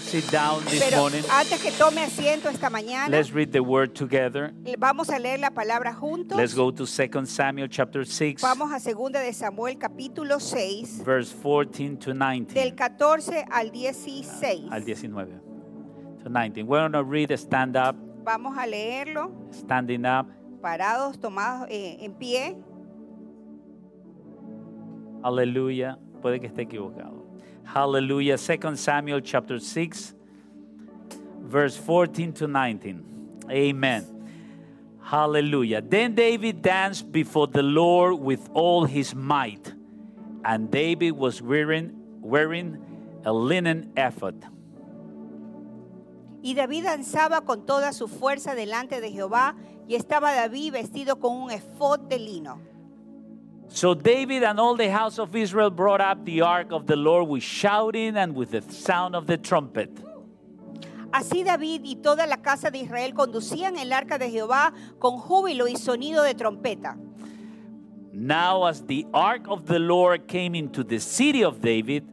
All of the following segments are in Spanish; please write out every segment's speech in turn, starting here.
sit down this Pero morning, antes que tome asiento esta mañana, let's read the word together. vamos a leer la palabra juntos. Let's go to 2 Samuel chapter 6, Vamos a segunda de Samuel capítulo 6, verse 14 to del 19. 14 al 16. Al 19 to 19. We're going to read stand up, Vamos a leerlo standing up. parados, tomados eh, en pie. Aleluya. Puede que esté equivocado. Hallelujah. 2 Samuel chapter 6, verse 14 to 19. Amen. Hallelujah. Then David danced before the Lord with all his might, and David was wearing, wearing a linen ephod. Y David danzaba con toda su fuerza delante de Jehová, y estaba David vestido con un efod de lino. So David and all the house of Israel brought up the ark of the Lord with shouting and with the sound of the trumpet. Así David y toda la casa de Israel conducían el arca de Jehová con júbilo y sonido de trompeta. Now, as the ark of the Lord came into the city of David,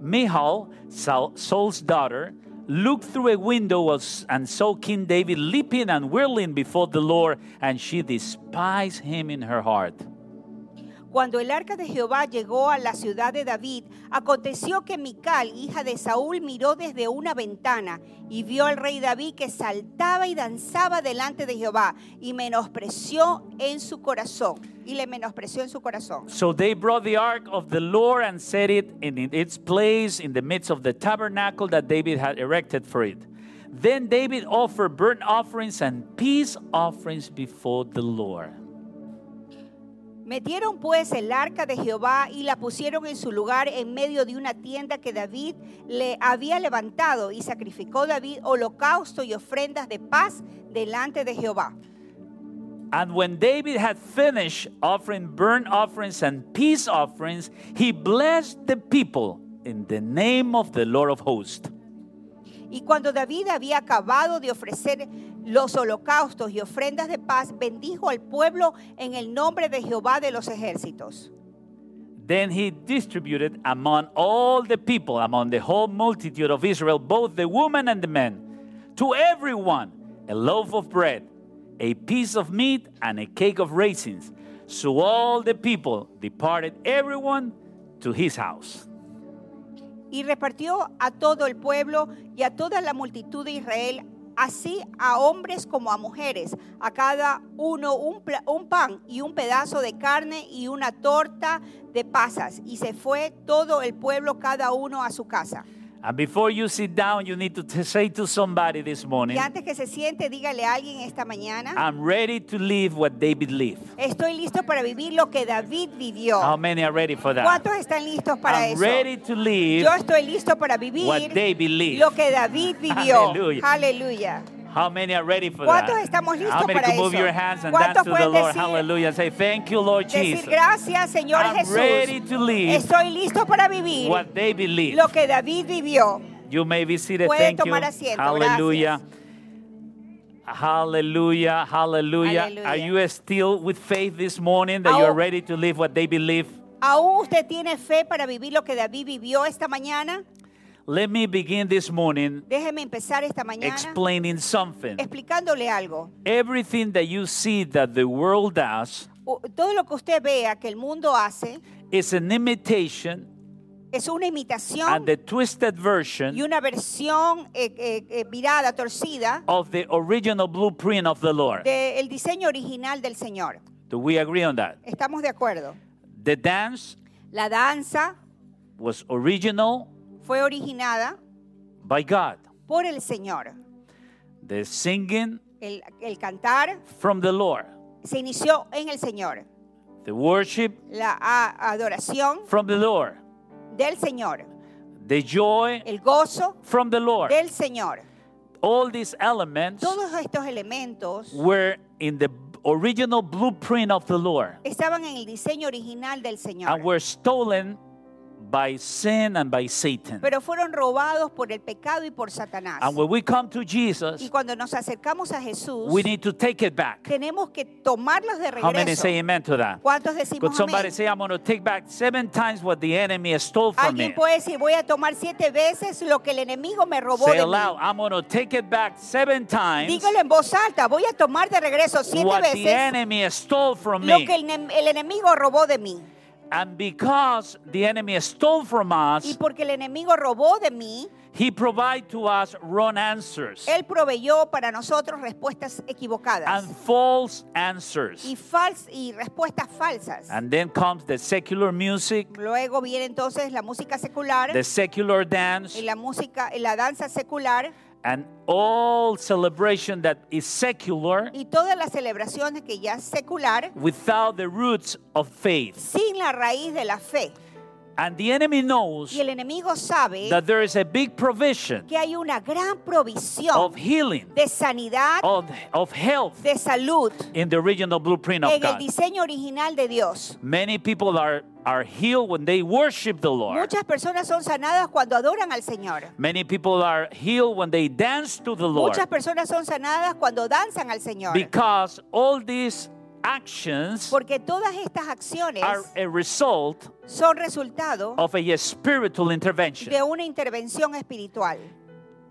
Michal, Saul's daughter, looked through a window and saw King David leaping and whirling before the Lord, and she despised him in her heart. Cuando el arca de Jehová llegó a la ciudad de David, aconteció que Mical, hija de Saúl, miró desde una ventana y vio al rey David que saltaba y danzaba delante de Jehová y menospreció en su corazón. Y le menospreció en su corazón. So they brought the ark of the Lord and set it in its place in the midst of the tabernacle that David had erected for it. Then David offered burnt offerings and peace offerings before the Lord. Metieron pues el arca de Jehová y la pusieron en su lugar en medio de una tienda que David le había levantado y sacrificó David holocausto y ofrendas de paz delante de Jehová. And when David had finished offering burnt offerings and peace offerings, he blessed the people in the name of the Lord of hosts. Y cuando David había acabado de ofrecer los holocaustos y ofrendas de paz, bendijo al pueblo en el nombre de Jehová de los ejércitos. Then he distributed among all the people, among the whole multitude of Israel, both the women and the men, to everyone a loaf of bread, a piece of meat, and a cake of raisins. So all the people departed, everyone to his house. Y repartió a todo el pueblo y a toda la multitud de Israel, así a hombres como a mujeres, a cada uno un, un pan y un pedazo de carne y una torta de pasas. Y se fue todo el pueblo, cada uno a su casa. And before you sit down, you need to say to somebody this morning, Y antes que se siente, dígale a alguien esta mañana, I'm ready to live what David lived. estoy listo para vivir lo que David vivió. How many are ready for that? ¿Cuántos están listos para I'm eso? ready to live Yo estoy listo para what vivir David lived. lo que David vivió. Aleluya. How many are ready for ¿Cuántos that? estamos listos How many para can move eso? your hands and ¿Cuántos dance to the pueden Lord? decir- Hallelujah. Say, thank you, Lord Decir Jesus. gracias, Señor I'm Jesús. ready to live Estoy listo para vivir what David lived. lo que David vivió. You may be seated. Puede Thank you. tomar asiento, Hallelujah. Hallelujah. Hallelujah. Aleluya. Are you still with faith this morning that you are ready to live what David lived? ¿Aún usted tiene fe para vivir lo que David vivió esta mañana? Let me begin this morning Déjeme empezar esta mañana explaining something. explicándole algo. Everything that you see that the world does U- Todo lo que usted vea que el mundo hace is an imitation es una imitación and the twisted version y una versión eh, eh, eh, virada, torcida, of the original blueprint of the Lord. del diseño original del Señor. Do we agree on that? ¿Estamos de acuerdo? The dance La danza was original fue originada by God. por el Señor. The singing El, el cantar from the Lord. se inició en el Señor. The worship La a- adoración from the Lord. del Señor. The joy El gozo from the Lord. del Señor. All these elements Todos estos elementos were in the original blueprint of the Lord estaban en el diseño original del Señor. and were stolen by sin and by Satan. pero fueron robados por el pecado y por Satanás. And when we come to Y Jesus, cuando nos acercamos a Jesús, we need to take it back. tenemos que tomarlos de How many regreso. say amen to that? ¿Cuántos decimos Could somebody amén? say, I'm going to take back seven times what the enemy stole from me? Alguien puede decir, voy a tomar siete veces lo que el enemigo me robó Say de aloud, mí. I'm going to take it back seven times Dígalo en voz alta, voy a tomar de regreso siete what the veces enemy stole from lo me. que el enemigo robó de mí. And because the enemy stole from Y us, porque el enemigo robó de mí, he provided to us wrong answers él proveyó para nosotros respuestas equivocadas and false answers. y, fals y respuestas falsas. And then comes the secular music, Luego viene entonces la música secular the secular dance, y la música, y la danza secular and all celebration that is secular y todas las celebraciones que ya es secular without the roots of faith. sin la raíz de la fe. And the enemy knows Y el enemigo sabe that there is a big provision que hay una gran provisión of healing, de sanidad, of, of health de salud in the original blueprint of en el God. diseño original de Dios. Many people are, are healed when they worship the Lord. Muchas personas son sanadas cuando adoran al Señor. Many people are healed when they dance to the Lord. Muchas personas son sanadas cuando danzan al Señor. Because all these actions Porque todas estas acciones are a result son resultado of a spiritual intervention. de una intervención espiritual.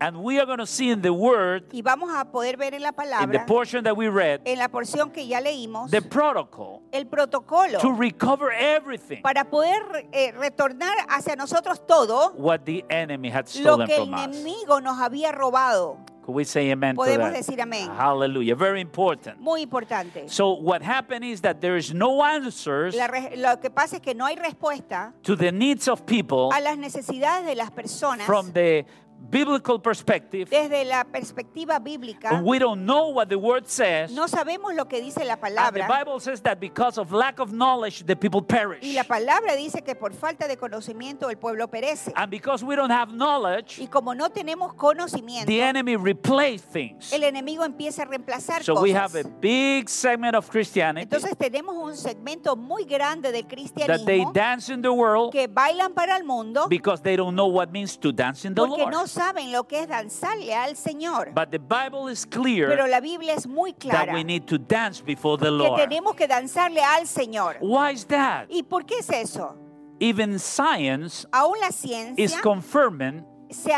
And we are going to see in the word, Y vamos a poder ver en la in the palabra, portion that we read, en la porción que ya leímos, the protocol el protocolo to recover everything para poder eh, retornar hacia nosotros todo what the enemy had lo stolen que el from us. enemigo nos había robado. Could we say amen to Podemos that? decir amén. Hallelujah. Very important. Muy importante. So what happened is that there is no answers La re- lo que pasa es que no hay respuesta to the needs of people a las necesidades de las personas from the biblical perspective. desde la perspectiva bíblica. We don't know what the word says. No sabemos lo que dice la And the palabra. Bible says that because of lack of knowledge, the people perish. Y la palabra dice que por falta de conocimiento el pueblo perece. And because we don't have knowledge, Y como no tenemos conocimiento, the enemy replace things. el enemigo empieza a reemplazar So we have a cosas. big segment of Christianity Entonces tenemos un segmento muy grande del that they cristianismo dance in the world que bailan para el mundo because they don't know what means to dance in the Lord. no saben lo que es danzarle al Señor. But the Bible is Pero clear la Biblia es muy that clara we need to dance before the que Lord. tenemos que danzarle al Señor. Why is that? ¿Y por qué es eso? Even science Aún la is ciencia confirming se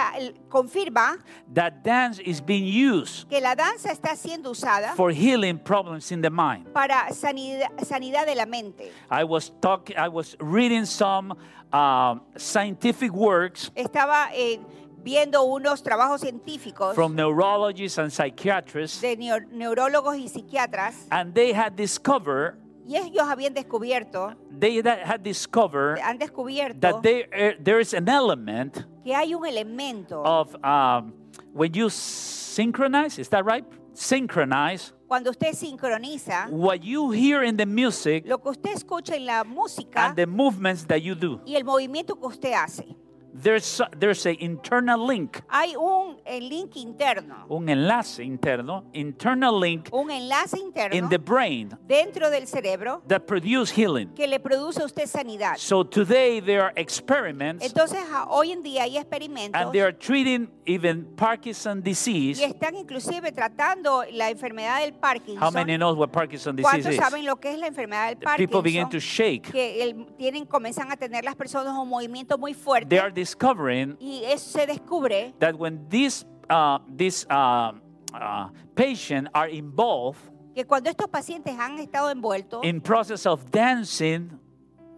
confirma that dance is being used que la danza está siendo usada for healing problems in the mind. para sanidad, sanidad de la mente. I was talking, I was reading some um, scientific works Estaba eh, viendo unos trabajos científicos from neurologists and psychiatrists, de neurólogos y psiquiatras and they had discovered y ellos habían descubierto, they had discovered han descubierto that there eh, there is an element que hay un elemento of um, when you synchronize. Is that right? Synchronize cuando usted sincroniza what you hear in the music lo que usted escucha en la música and the movements that you do. y el movimiento que usted hace. There's there's a internal link, Hay un link interno, un enlace interno, internal link un enlace interno in the brain dentro del cerebro that produce healing. que le produce a usted sanidad. So today there are experiments Entonces, hoy en día hay experimentos and they are treating even Parkinson disease. y están inclusive tratando la enfermedad del How many Parkinson. knows what Parkinson disease ¿Cuántos is? saben lo que es la enfermedad del People begin to Parkinson? shake. Que el- tienen, comienzan a tener las personas un movimiento muy They fuerte are discovering y se descubre that when these uh, these uh, uh, patients are involved que cuando estos pacientes han estado envueltos in process of dancing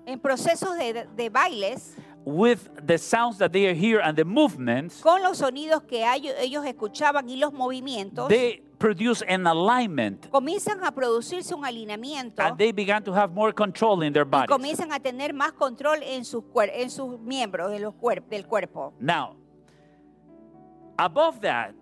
en procesos de, de bailes with the sounds that they hear and the movements, con los sonidos que ellos escuchaban y los movimientos, they produce an alignment comienzan a producirse un alineamiento and they began to have more control in their y bodies. comienzan a tener más control en sus, en sus miembros de los cuer- del cuerpo. Now, above that,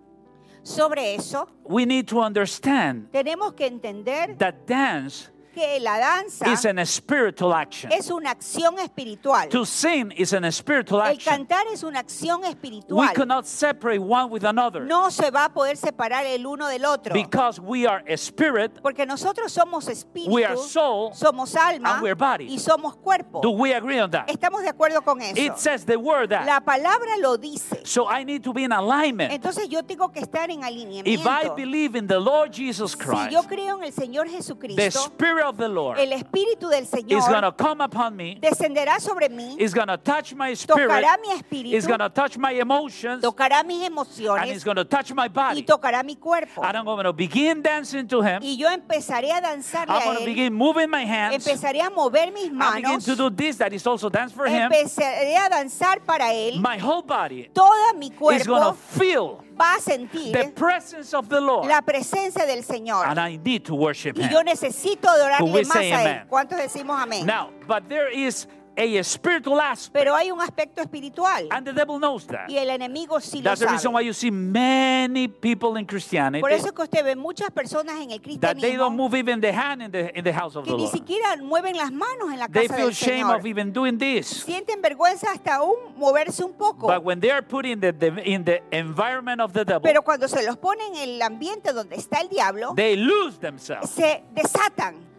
Sobre eso, we need to understand tenemos que entender that dance que la danza is an spiritual action. es una acción espiritual. To sing is an spiritual El action. cantar es una acción We espiritual. cannot separate one with another No se va a poder separar el uno del otro. because we are a spirit, Porque nosotros somos we are espíritu, soul, somos alma and we're body. y somos cuerpo. Do we agree on that? Estamos de acuerdo con It eso. says the word that. La palabra lo dice. So I need to be in alignment. Entonces yo tengo que estar en If I alineamiento. believe in the Lord Jesus Si Christ, yo creo en el Señor the Jesucristo, Spirit of the Lord el Espíritu del is going to Señor come upon me, descenderá sobre mí, is going to touch my spirit, tocará mi is espíritu, going to touch my emotions, tocará mis and emociones is going to touch my y body. tocará mi cuerpo. And I'm going to begin dancing to Him. Y yo empezaré a danzarle I'm going to begin moving my hands. empezaré a mover mis I begin manos, to do this that is also dance for Him. empezaré a danzar para Él. My whole body Toda mi is going to cuerpo feel va a the sentir presence of the Lord. la presencia del Señor. And I need to worship Y yo Him. necesito Could más a Él. ¿Cuántos decimos amén? Now, but there is a spiritual aspect, Pero hay un aspecto espiritual and the devil knows that. y el enemigo sí lo That's the reason why sabe. you see many people in Christianity Por eso es que usted ve muchas personas en el that they don't cristianismo move even the hand in the in the house of the que ni Lord. siquiera mueven las manos en la They casa feel del shame Señor. of even doing this. Sienten vergüenza hasta aún moverse un poco. But when they are put in the, the in the environment of the devil, Pero cuando se los pone en el ambiente donde está el diablo, they lose themselves se desatan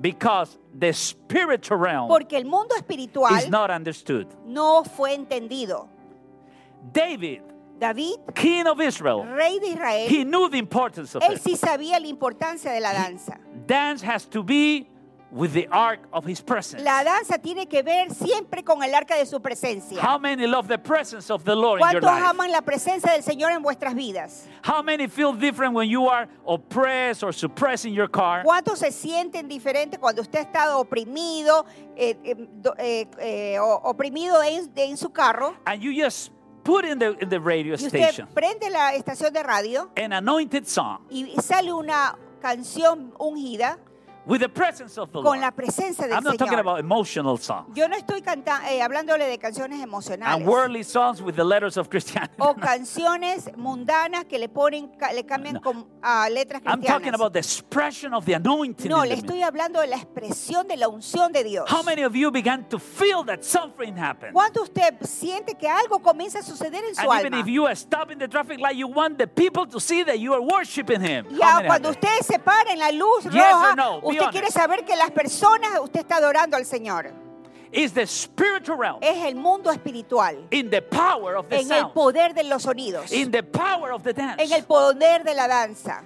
because the spiritual realm porque el mundo is not understood. no fue entendido. David, David, king of Israel, rey de Israel, he knew the importance of él it. sí sabía la importancia de la danza. Dance has to be with the ark of his presence. La danza tiene que ver siempre con el arca de su presencia. How many love the presence of the Lord in your ¿Cuántos life? aman la presencia del Señor en vuestras vidas? How many feel different when you are oppressed or suppressed in your car? ¿Cuántos se sienten diferentes cuando usted ha estado oprimido, eh, eh, do- eh, eh, oprimido en, en su carro? And you just put in the in the radio Y usted station prende la estación de radio an anointed song y sale una canción ungida with the presence of the con la presencia del I'm not talking about emotional songs Yo no estoy canta- eh, hablándole de canciones and emocionales worldly songs with the letters of Christianity. o canciones mundanas que le ponen, ca- le cambian No. con letras I'm talking cristianas. about the expression of the anointing. No, le estoy hablando de la expresión de la unción de Dios. How many of you began to feel that something happened? ¿Cuánto usted siente que algo comienza a suceder en su And even alma? if you are stopping the traffic light, you want the people to see that you are worshiping Him. Y How a- many cuando usted se para en la luz Yes roja, or no? Be usted quiere saber que las personas, usted está adorando al Señor. It's the spiritual realm Es el mundo espiritual, in the power of the en el sound, poder de los sonidos, in the power of the dance. en el poder de la danza.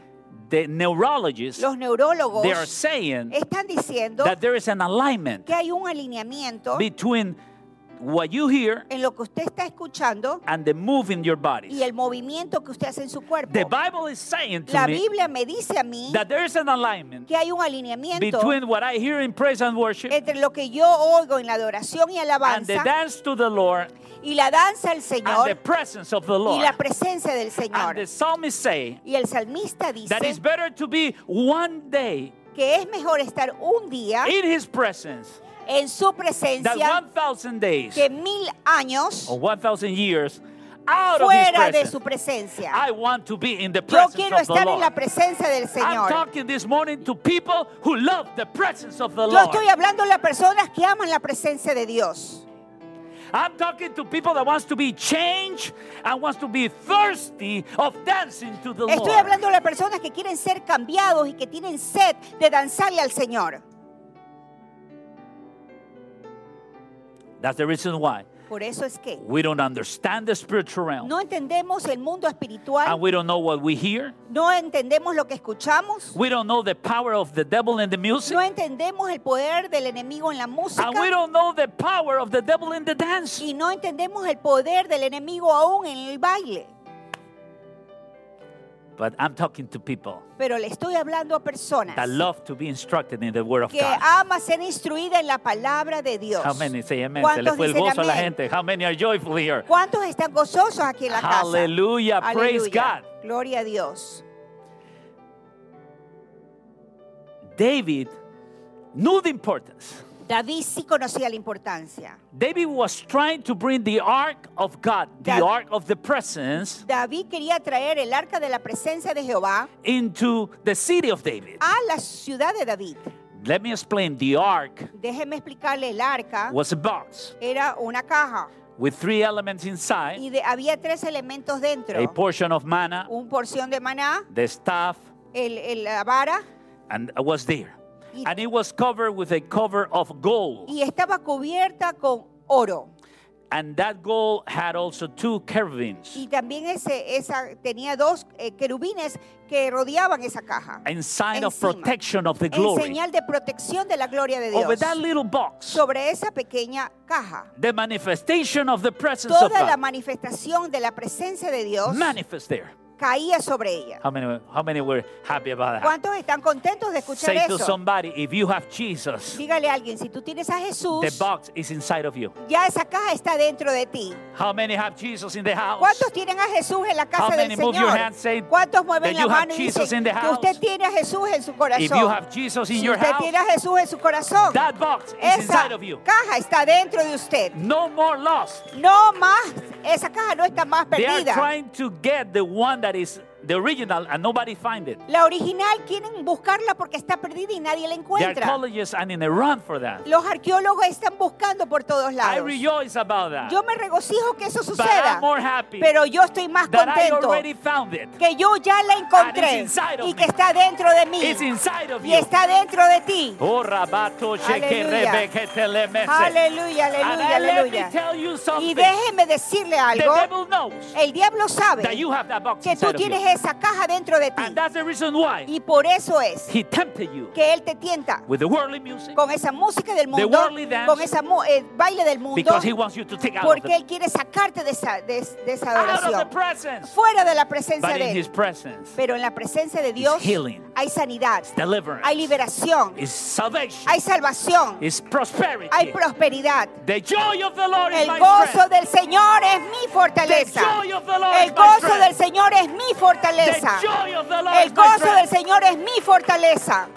The neurologists Los neurólogos they are saying están diciendo that there is an alignment que hay un alineamiento between what you hear en lo que usted está escuchando and the move in your y bodies. el movimiento que usted hace en su cuerpo. The Bible is saying to La Biblia me dice a mí that there is an alignment que hay un alineamiento between what I hear in praise and worship entre lo que yo oigo en la adoración y and the alabanza dance to the Lord y la danza al and the Señor presence of the y Lord. la presencia del And Señor. the psalmist say Y el salmista that it's dice better to be one day que es mejor estar un día in his presence en su presencia 1,000 days que mil años or 1,000 years out of his fuera de su presencia. I want to be in the Yo presence quiero of the estar en la Lord. presencia del I'm Señor. Yo Lord. estoy hablando a personas que aman la presencia de Dios. I'm talking to people that wants to be changed and wants to be thirsty of dancing to the Estoy Lord. hablando a personas que quieren ser cambiados y que tienen sed de danzarle al Señor. That's the reason why Por eso es que we don't understand the spiritual realm no entendemos el mundo espiritual, and we don't know what we hear. no entendemos lo que escuchamos, We don't know the power of the devil in the music. no entendemos el poder del enemigo en la música And we don't know the power of the devil in the dance. y no entendemos el poder del enemigo aún en el baile. But I'm talking to people Pero le estoy hablando a personas that love to be instructed in the word of que God. ama ser instruida en la palabra de Dios. How many say amen? Se le ¿Cuántos fue el dicen gozo a la amén? gente. How many are joyful here? ¿Cuántos están gozosos aquí en la casa? Hallelujah. Praise God. Gloria a Dios. David knew the importance. David sí conocía la importancia. David was trying to bring the ark of God, the Dav- ark of the presence, David quería traer el arca de la presencia de Jehová into the city of David. a la ciudad de David. Let me explain. The ark Déjeme explicarle, el arca was a box era una caja with three elements inside y de- había tres elementos dentro. a portion of manna, Un porción de maná, the staff, el, el- la vara and it was there. Y- And it was covered with a cover of gold. y estaba cubierta con oro. And that gold had also two cherubims Y también ese, esa, tenía dos eh, querubines que rodeaban esa caja. in sign of Encima. protection of the En glory. señal de protección de la gloria de Over that little box, Sobre esa pequeña caja. the manifestation of the presence of Toda la God manifestación de la presencia de Dios manifest there. Caía sobre ella. How many, how many were happy about that? ¿Cuántos están contentos de escuchar Say to eso? somebody, if you have Jesus, Dígale a alguien, si tú tienes a Jesús, the box is inside of you. ya esa caja está dentro de ti. How many have Jesus in the house? ¿Cuántos tienen a Jesús en la How casa del many move your Señor? hands, say ¿Cuántos mueven la you have mano y dicen in the que usted tiene a Jesús en su If you corazón? have Jesus in Si your usted house, tiene a Jesús en su corazón, that box is esa inside of you. caja está dentro de usted. No more lost. No más, esa caja no está más They are perdida. trying to get the one that is the original and nobody find it. La original quieren buscarla porque está perdida y nadie la The encuentra. archaeologists are in a run for that. Los arqueólogos están buscando por todos I lados. rejoice about that. Yo me regocijo que eso But suceda, I'm more happy pero yo estoy más that I contento already found it. que yo ya la encontré And it's inside of y me. que está dentro de mí It's inside of y you. está dentro de ti. Oh, rabato, Aleluya. Aleluya, aleluya, I- Y déjeme decirle The algo. devil knows El diablo sabe that you have that box que tú tienes you. Esa caja dentro de ti. And that's the reason why Y por eso es he tempted you que él te tienta with the worldly music con esa música del mundo, worldly dance, con ese baile del mundo, because he wants you to take out porque the, él quiere sacarte de esa, de, de esa out of the adoración, presence. fuera de la presencia But de in his él. presence Pero en la presencia de Dios healing, hay sanidad, hay liberación, hay salvación, hay prosperidad. The joy of the Lord El gozo del Señor es mi The fortaleza. the El gozo del. Señor es mi fortaleza. Lord El gozo del. Señor es mi fortaleza.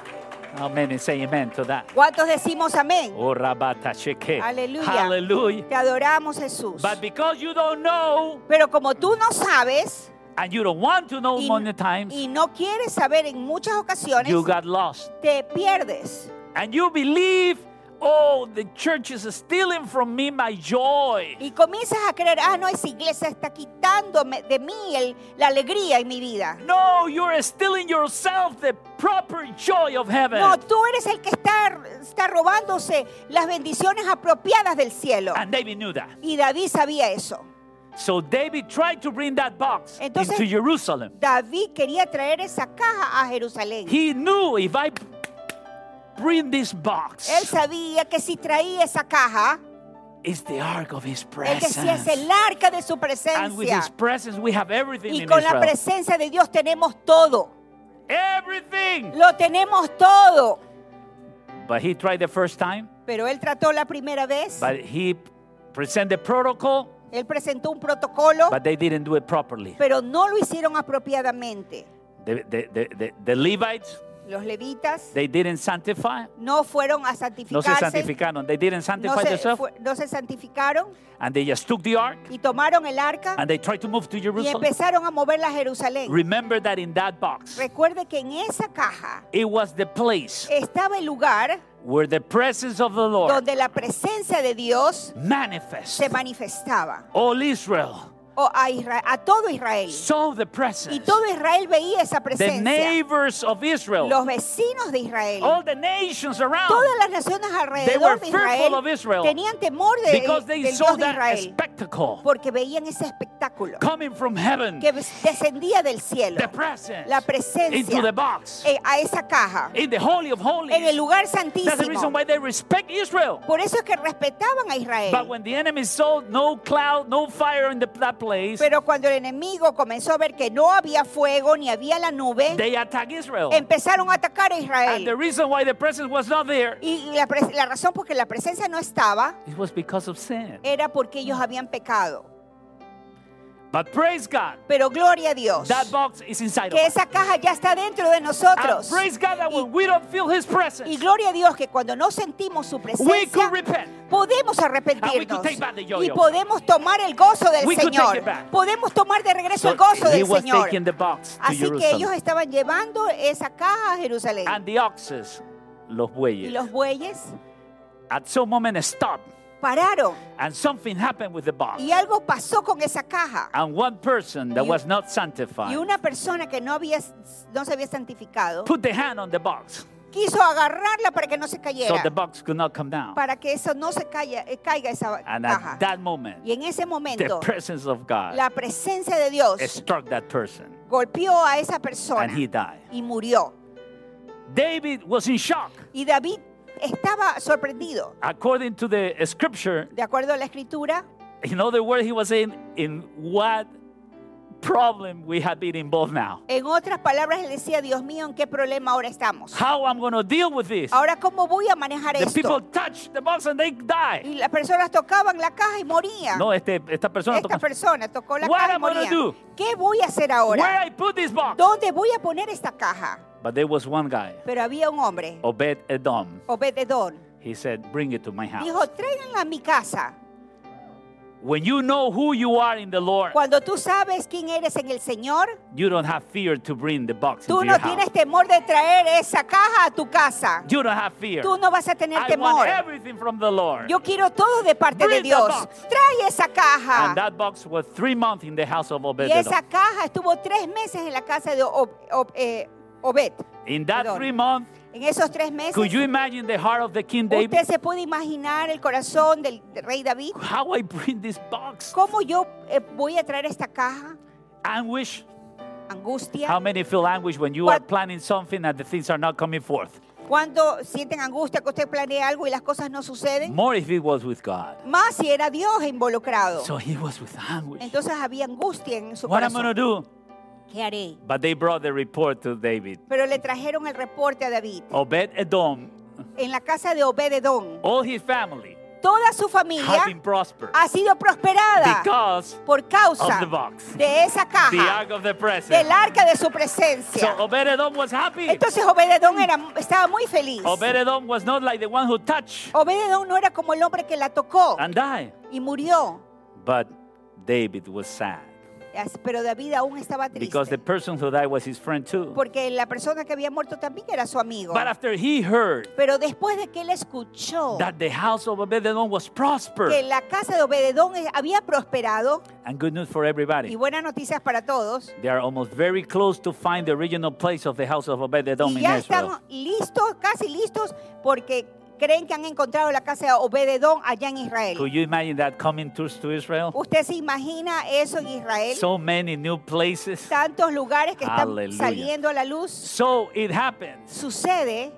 And say amen to that. ¿Cuántos decimos amén? Oh. Aleluya. Hallelujah. Te adoramos, Jesús. But because you don't know Pero como tú no sabes and you don't want to know y, many times, y no quieres saber en muchas ocasiones, you got lost. te pierdes. And you believe, oh, the church is stealing from me my joy. Y comienzas a creer, ah, no, esa iglesia está quitándome de mí el- la alegría en mi vida. No, you're stealing yourself the proper joy of heaven. No, tú eres el que está, está robándose las bendiciones apropiadas del cielo. And David knew that. Y David sabía eso. So David tried to bring that box Entonces- into Jerusalem. David quería traer esa caja a Jerusalén. He knew if I bring this box, Él sabía que si traía esa caja, it's the ark of his decía, es presence. el arca de su And with presencia. his presence, we have everything Y in con la presencia de Dios tenemos todo. Everything. Lo tenemos todo. But he tried the first time, Pero él trató la primera vez. but he presented protocol, Él presentó un protocolo, but they didn't do it properly. pero no lo hicieron apropiadamente. The, the, the Levites, Los levitas they didn't sanctify. no fueron a No se santificarse. santificaron. They didn't No sanctify se, themselves. fue- no se santificaron And they just took the ark y tomaron el arca and they tried to move to y Jerusalem. empezaron a moverla a Jerusalén. Remember that in that box, Recuerde que en esa caja it was the place estaba el lugar where the presence of the Lord donde la presencia de Dios manifest. se manifestaba All Israel o a, Isra- a todo Israel. saw the Y presence. todo Israel veía esa The presencia. neighbors of Israel, Los vecinos de Israel, all the nations around, todas las naciones they were alrededor de fearful of Israel Israel tenían temor de, because they del saw Dios de that Israel spectacle porque veían ese espectáculo coming from heaven, que descendía del cielo, the presence la into presencia the box, eh, a esa caja, in the Holy of en el Holies. lugar That's the reason santísimo. why they respect Israel. Por eso es que respetaban a But Israel. when the enemy saw no cloud, no fire in the, that place, Pero cuando el enemigo comenzó a ver que no había fuego ni había la nube, they attack Israel. empezaron a atacar a And the Israel. reason why the presence was not there, Y la, la razón por que la presencia no estaba it was because of sin. era porque ellos habían pecado. But praise God, Pero gloria a Dios. that box is inside of Que us. esa caja ya está dentro de nosotros. praise God that Y- when we don't feel His Y presence, gloria a Dios que cuando no sentimos su we presencia, repent. podemos And we arrepentirnos could take back the yo-yo. y podemos tomar el gozo del We Señor. Podemos tomar de regreso So el gozo del Señor. Así que ellos Jerusalem. estaban llevando esa caja a Jerusalén. And the oxes los y bueyes. los bueyes At some moment, stop, pararon and something happened with the box. y algo pasó con esa caja. And one person that Y- was not Y sanctified una persona que no, había, no se había santificado put the hand on the box quiso agarrarla para que no se so cayera, the box could not come down. para que eso no se caiga, eh, caiga esa And caja. at that moment, Y en ese the momento, presence of God la presencia de Dios struck that person, golpeó a esa and persona he died. y murió. David was in shock. Y David estaba sorprendido. According to the scripture, De acuerdo a la escritura, in other words, he was saying, in what problem we have been involved now. en otras palabras, él decía, Dios mío, ¿en qué problema ahora estamos? How I'm going to deal with this? Ahora, ¿cómo voy a manejar The people esto? touch the box and they die. Y las personas tocaban la caja y morían. No, este, esta persona Esta toca. persona tocó la What caja y am I gonna moría. do? ¿Qué voy a hacer Where ahora? I put this box? ¿Dónde voy a poner esta caja? But there was one guy, Pero había un hombre, Obed Edom. Obededón, He said, "Bring it to my house." dijo, tráiganla a mi casa. When you know who you are in the Lord, Cuando tú sabes quién eres en el Señor, you don't have fear to bring the box tú into no your house. tienes temor de traer esa caja a tu casa. You don't have fear. Tú no vas a tener I want temor. everything from the Lord. Yo quiero todo de parte de Bring Dios. Trae esa And caja. that box was three months in the house of Obed Y esa Edom. caja estuvo tres meses en la casa de Ob- Ob- eh, Obed. In that Perdón. three months, En esos tres meses, could you imagine the heart of the King David? usted se puede imaginar el corazón del rey David. How I bring this box? ¿Cómo yo eh, voy a traer esta caja? Anguish. Angustia. How many feel anguish when you are What- planning something and the things are not coming forth? Cuando sienten angustia que usted planea algo y las cosas no suceden. More if it was with God. Más si era Dios involucrado. So he was with anguish. Entonces había angustia en su What am I going to corazón. do? ¿Qué haré? But they brought the report to David. Pero le trajeron el reporte a David. Obed Edom, En la casa de Obededón, all his family toda su familia ha sido prosperada because por causa of the box. de esa the caja, ark of the del arca de su So presencia. Obed Edom was happy. Entonces Obededón era, estaba muy feliz. Obed Edom was not like the one who touched Obededón no era como el hombre que la tocó and died. y murió. But David was sad Pero David aún estaba because the triste. person who died was his friend too. Porque la persona que había muerto también era su amigo. But after he heard Pero después de que él escuchó that the house of Obed Edom was que prospered, la casa de Obededón había prosperado, and good news for y everybody, buenas noticias para todos, they are almost very close to find the original place of the house of Obed Edom y in ya Israel. están listos, casi listos, porque creen que han encontrado la casa de Obededón allá en Israel. Could you imagine that coming tours to Israel? ¿Usted se imagina eso en Israel? So many new places. Tantos lugares que están saliendo a la luz. So it happens Sucede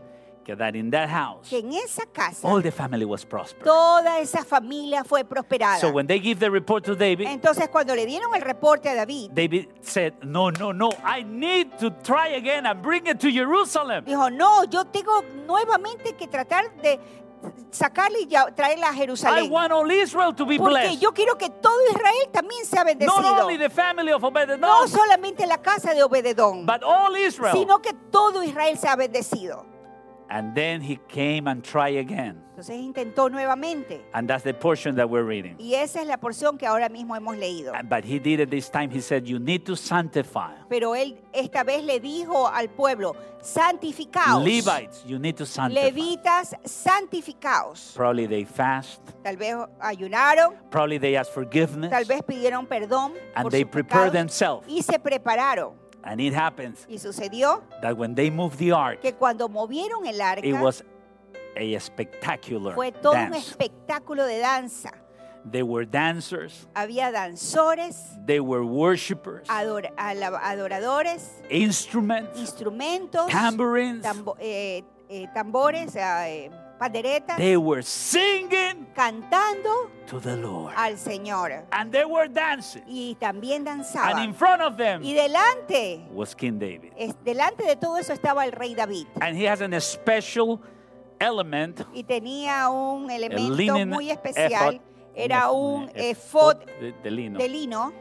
that in that house, que en esa casa all the family was prospered. toda esa familia fue prosperada. So when they give the report to David, Entonces cuando le dieron el reporte a David, David said, No, no, no, I need to try again and bring it to Jerusalem. dijo, no, yo tengo nuevamente que tratar de sacarle y traerla a I Jerusalén. want all Israel to be Porque blessed. yo quiero que todo Israel también sea Not bendecido. only the family of Obed No solamente la casa de Obededón, but all Israel. sino que todo Israel sea bendecido. And then he came and tried again. Entonces intentó nuevamente. And that's the portion that we're reading. Y esa es la porción que ahora mismo hemos leído. And- But he did it this time. He said, You need to sanctify. Pero él esta vez le dijo al pueblo, santificaos. Levites, you need to sanctify. Levitas, santificaos. Probably they fast. Tal vez ayunaron, Probably they ask forgiveness. tal vez pidieron perdón And por they sus prepare pecados themselves. y se prepararon. And it happens Y sucedió that when they moved the ark, que cuando movieron el arca it was a spectacular fue todo un dance. espectáculo de danza. They were dancers, Había danzores, they were worshipers, ador- adoradores, instruments, instrumentos, tambourines. tambo- eh, eh, tambores, eh, panderetas, They were singing cantando to the Lord. al Señor. And they were dancing. Y también And in danzaban. front of them Y delante, was King David. es- delante de todo eso estaba el rey David. And he has an special element, Y tenía un elemento muy especial. ephod, Era un efod de, de lino. de lino.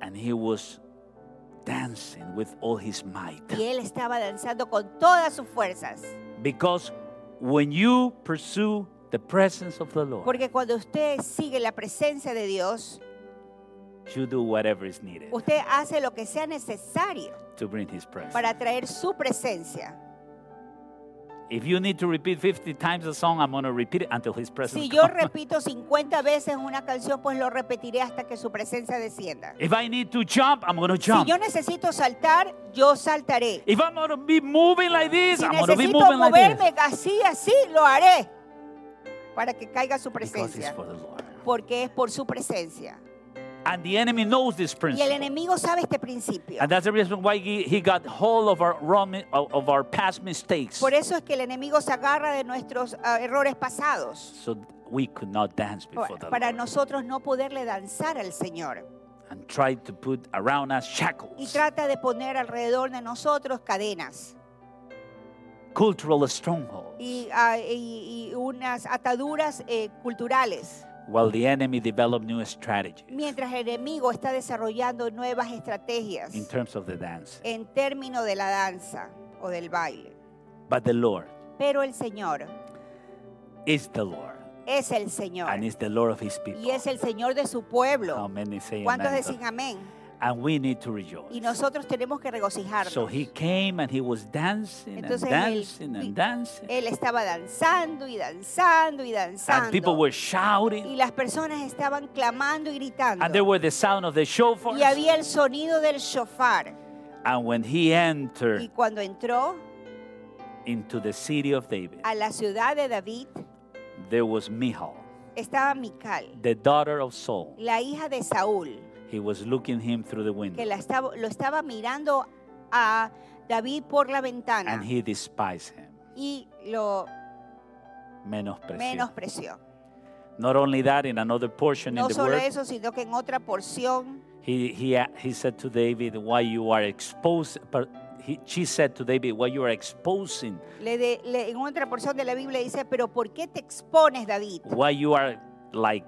And he was dancing with all his might. Y él estaba danzando con todas sus fuerzas. Because when you pursue the presence of the Lord, Porque cuando usted sigue la presencia de Dios, you do whatever is needed usted hace lo que sea necesario to bring his presence. para traer su presencia. If you need to repeat 50 times the song, I'm going to repeat it until his presence Si yo comes. repito 50 veces una canción, pues lo repetiré hasta que su presencia descienda. If I need to jump, I'm going to Si jump. yo necesito saltar, yo saltaré. If I'm going to be moving like this, Si I'm going to be necesito moving like moverme así, así, lo haré. Para que caiga su Because it's presencia. for the Lord. Porque es por su presencia. And the enemy knows this Y el principle. enemigo sabe este principio. And that's the reason why he, he got hold of our wrong, of our past mistakes. Por eso es que el enemigo se agarra de nuestros ah, errores pasados. So we could not dance before the Para Lord. nosotros no poderle danzar al Señor. And try to put around us Y shackles, trata de poner alrededor de nosotros cadenas cultural strongholds, y, y- y unas ataduras eh, culturales. While the enemy developed new strategies Mientras el enemigo está desarrollando nuevas estrategias in terms of the dance. en términos de la danza o del baile. But the Lord Pero el Señor is the Lord, es el Señor and is the Lord of His people. y es el Señor de su How pueblo. many say ¿Cuántos amen? decen amén? And we need to rejoice. Y nosotros tenemos que regocijarnos. So he came and he was dancing and Entonces él, dancing vi- and dancing. él estaba danzando y danzando y And people danzando. were Y shouting. las personas estaban clamando y gritando. And there were the sound of the shofars. Y había el sonido del shofar. And when he Y entered cuando entró into the city of David, a la ciudad de David, there was Michal, estaba Mical, the daughter of Saul. la hija de Saúl, He was looking him through the window. que la estaba, lo estaba mirando a David por la ventana And he despised him, y lo menospreció. menospreció. Not only that, in another portion No in the solo word, eso, sino que en otra porción he, he, he said to David, Why you are exposed, but he, she said to David, Why you are exposing, Le de- le- en otra porción de la Biblia dice, pero ¿por qué te expones, David? why you are like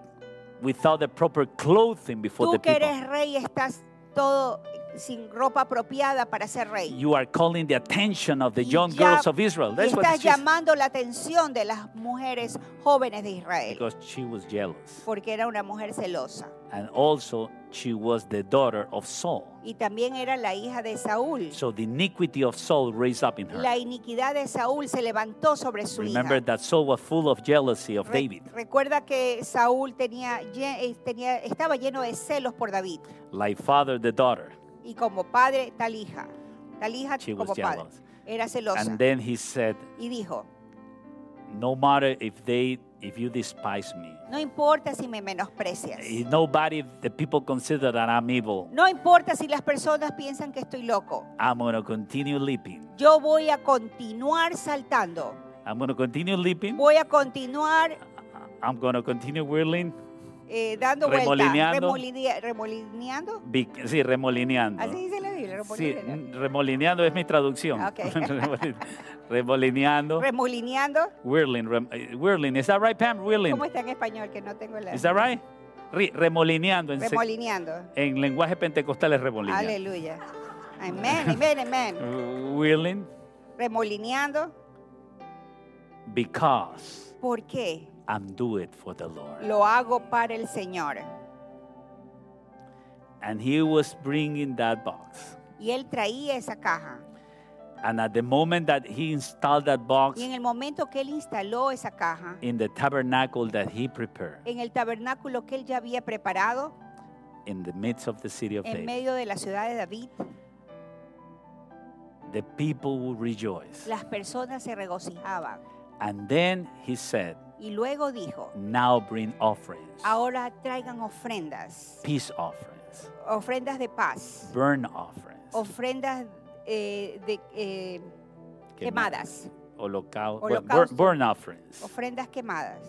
without the proper clothing before the Tú que people. eres rey estás todo sin ropa apropiada para ser rey. You are calling the attention of the young ya- girls of Israel. That's what estás said. llamando la atención de las mujeres jóvenes de Israel, Because she was jealous. porque era una mujer celosa. And also, she was the daughter of Saul. Y también era la hija de Saúl. So the iniquity of Saul raised up in her. La iniquidad de Saúl se levantó sobre su Remember hija. that Saul was full of jealousy of Re- David. recuerda que Saúl tenía, eh, tenía, estaba lleno de celos por David. Like father, the daughter. Y como padre, tal hija. Tal hija She como was padre. jealous. Era celosa. And then he said, Y dijo, No matter if they if you despise me. no importa si me menosprecias. If nobody the people consider that I'm evil. No importa si las personas piensan que estoy loco. I'm gonna continue leaping. Yo voy a continuar saltando. I'm gonna continue leaping. Voy a continuar I'm gonna continue whirling. eh, dando vueltas. Remolineando. Remolinia- remolineando. Vic- Sí, remolineando. Así dice la Biblia. Sí, remolineando. mm, remolineando es mi traducción. Remolineando. Remolineando. Whirling. rem- eh, whirling. Is that right, Pam? Whirling. ¿Cómo está en español? Que no tengo la. Is that right? Re- remolineando. En, Remolineando. en lenguaje pentecostal es remolineando. Aleluya. Amén, amén, amén. Whirling Remolineando. because ¿Por qué? I'm do it for the Lord. Lo hago para el Señor. And he was bringing that box. Y él traía esa caja. And at the moment that he installed that box Y en el momento que él instaló esa caja, in the tabernacle that he prepared en el tabernáculo que él ya había preparado, in the midst of the city of en David, medio de la ciudad de David, the people will rejoice. las personas se regocijaban. And then he said, Y luego dijo, Now bring offerings, ahora traigan ofrendas, peace offerings, ofrendas de paz, burn offerings, ofrendas eh, de, eh, quemadas, holocau- Holocausto. burn, offerings. ofrendas quemadas.